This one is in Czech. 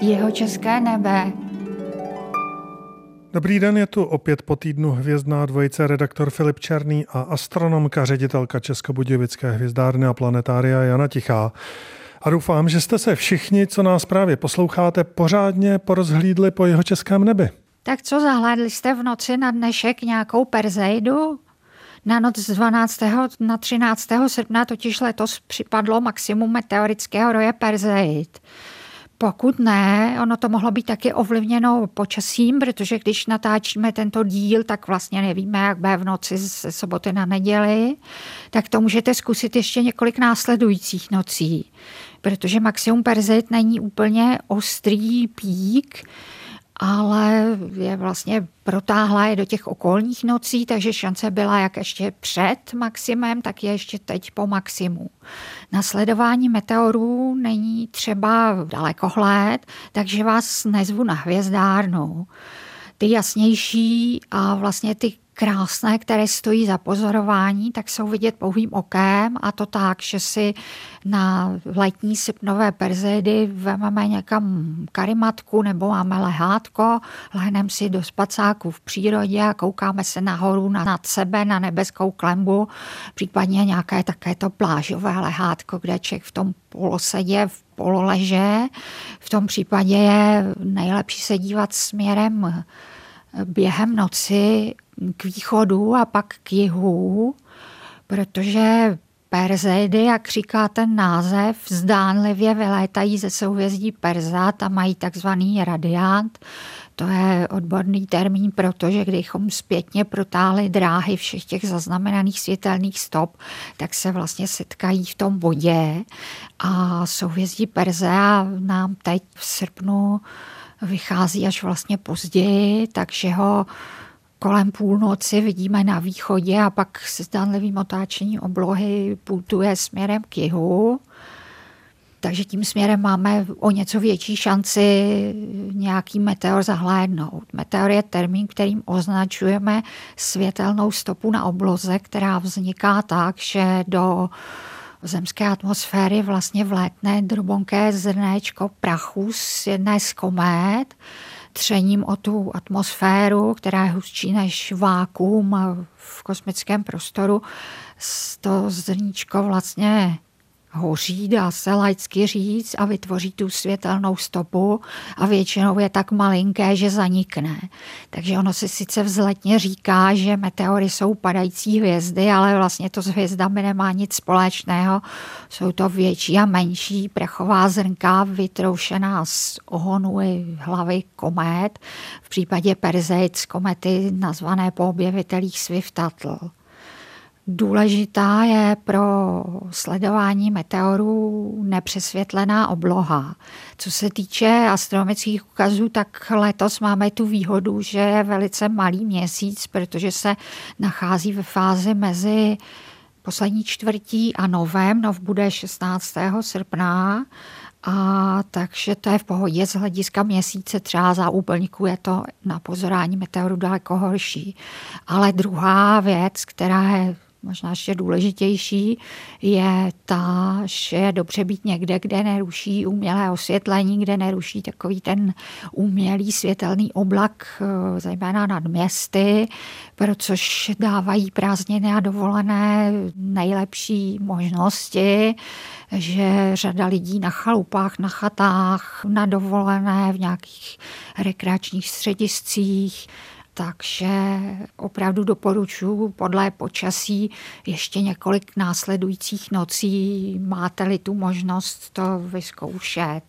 Jeho české nebe. Dobrý den, je tu opět po týdnu hvězdná dvojice redaktor Filip Černý a astronomka, ředitelka Českobudějovické hvězdárny a planetária Jana Tichá. A doufám, že jste se všichni, co nás právě posloucháte, pořádně porozhlídli po jeho českém nebi. Tak co, zahlédli jste v noci na dnešek nějakou Perzejdu? Na noc z 12. na 13. srpna totiž letos připadlo maximum meteorického roje Perzeid. Pokud ne, ono to mohlo být taky ovlivněno počasím, protože když natáčíme tento díl, tak vlastně nevíme, jak bude v noci z soboty na neděli, tak to můžete zkusit ještě několik následujících nocí, protože maximum Perzeit není úplně ostrý pík, ale je vlastně protáhla je do těch okolních nocí, takže šance byla jak ještě před maximem, tak je ještě teď po maximu. Nasledování meteorů není třeba dalekohled, takže vás nezvu na hvězdárnu. Ty jasnější a vlastně ty krásné, které stojí za pozorování, tak jsou vidět pouhým okem a to tak, že si na letní sypnové perzédy vememe někam karimatku nebo máme lehátko, lehneme si do spacáku v přírodě a koukáme se nahoru nad sebe na nebeskou klembu, případně nějaké také to plážové lehátko, kde člověk v tom polosedě, v pololeže. V tom případě je nejlepší se dívat směrem během noci k východu a pak k jihu, protože Perzeidy, jak říká ten název, zdánlivě vylétají ze souhvězdí Perzat a mají takzvaný radiant. To je odborný termín, protože kdybychom zpětně protáhli dráhy všech těch zaznamenaných světelných stop, tak se vlastně setkají v tom bodě a souhvězdí Perzea nám teď v srpnu vychází až vlastně později, takže ho kolem půlnoci vidíme na východě a pak se zdánlivým otáčení oblohy putuje směrem k jihu. Takže tím směrem máme o něco větší šanci nějaký meteor zahlédnout. Meteor je termín, kterým označujeme světelnou stopu na obloze, která vzniká tak, že do zemské atmosféry vlastně vlétne drobonké zrnéčko prachu z jedné z komét, třením o tu atmosféru, která je hustší než vákuum v kosmickém prostoru. To zrníčko vlastně hoří, dá se laicky říct, a vytvoří tu světelnou stopu a většinou je tak malinké, že zanikne. Takže ono se sice vzletně říká, že meteory jsou padající hvězdy, ale vlastně to s hvězdami nemá nic společného. Jsou to větší a menší prachová zrnka vytroušená z ohonu i hlavy komét. V případě Perseid komety nazvané po objevitelích Swiftatl. Důležitá je pro sledování meteorů nepřesvětlená obloha. Co se týče astronomických ukazů, tak letos máme tu výhodu, že je velice malý měsíc, protože se nachází ve fázi mezi poslední čtvrtí a novém. Nov bude 16. srpna. A takže to je v pohodě z hlediska měsíce, třeba za úplníku je to na pozorání meteoru daleko horší. Ale druhá věc, která je možná ještě důležitější, je ta, že je dobře být někde, kde neruší umělé osvětlení, kde neruší takový ten umělý světelný oblak, eh, zejména nad městy, protože dávají prázdniny a dovolené nejlepší možnosti, že řada lidí na chalupách, na chatách, na dovolené, v nějakých rekreačních střediscích, takže opravdu doporučuji podle počasí ještě několik následujících nocí, máte-li tu možnost to vyzkoušet.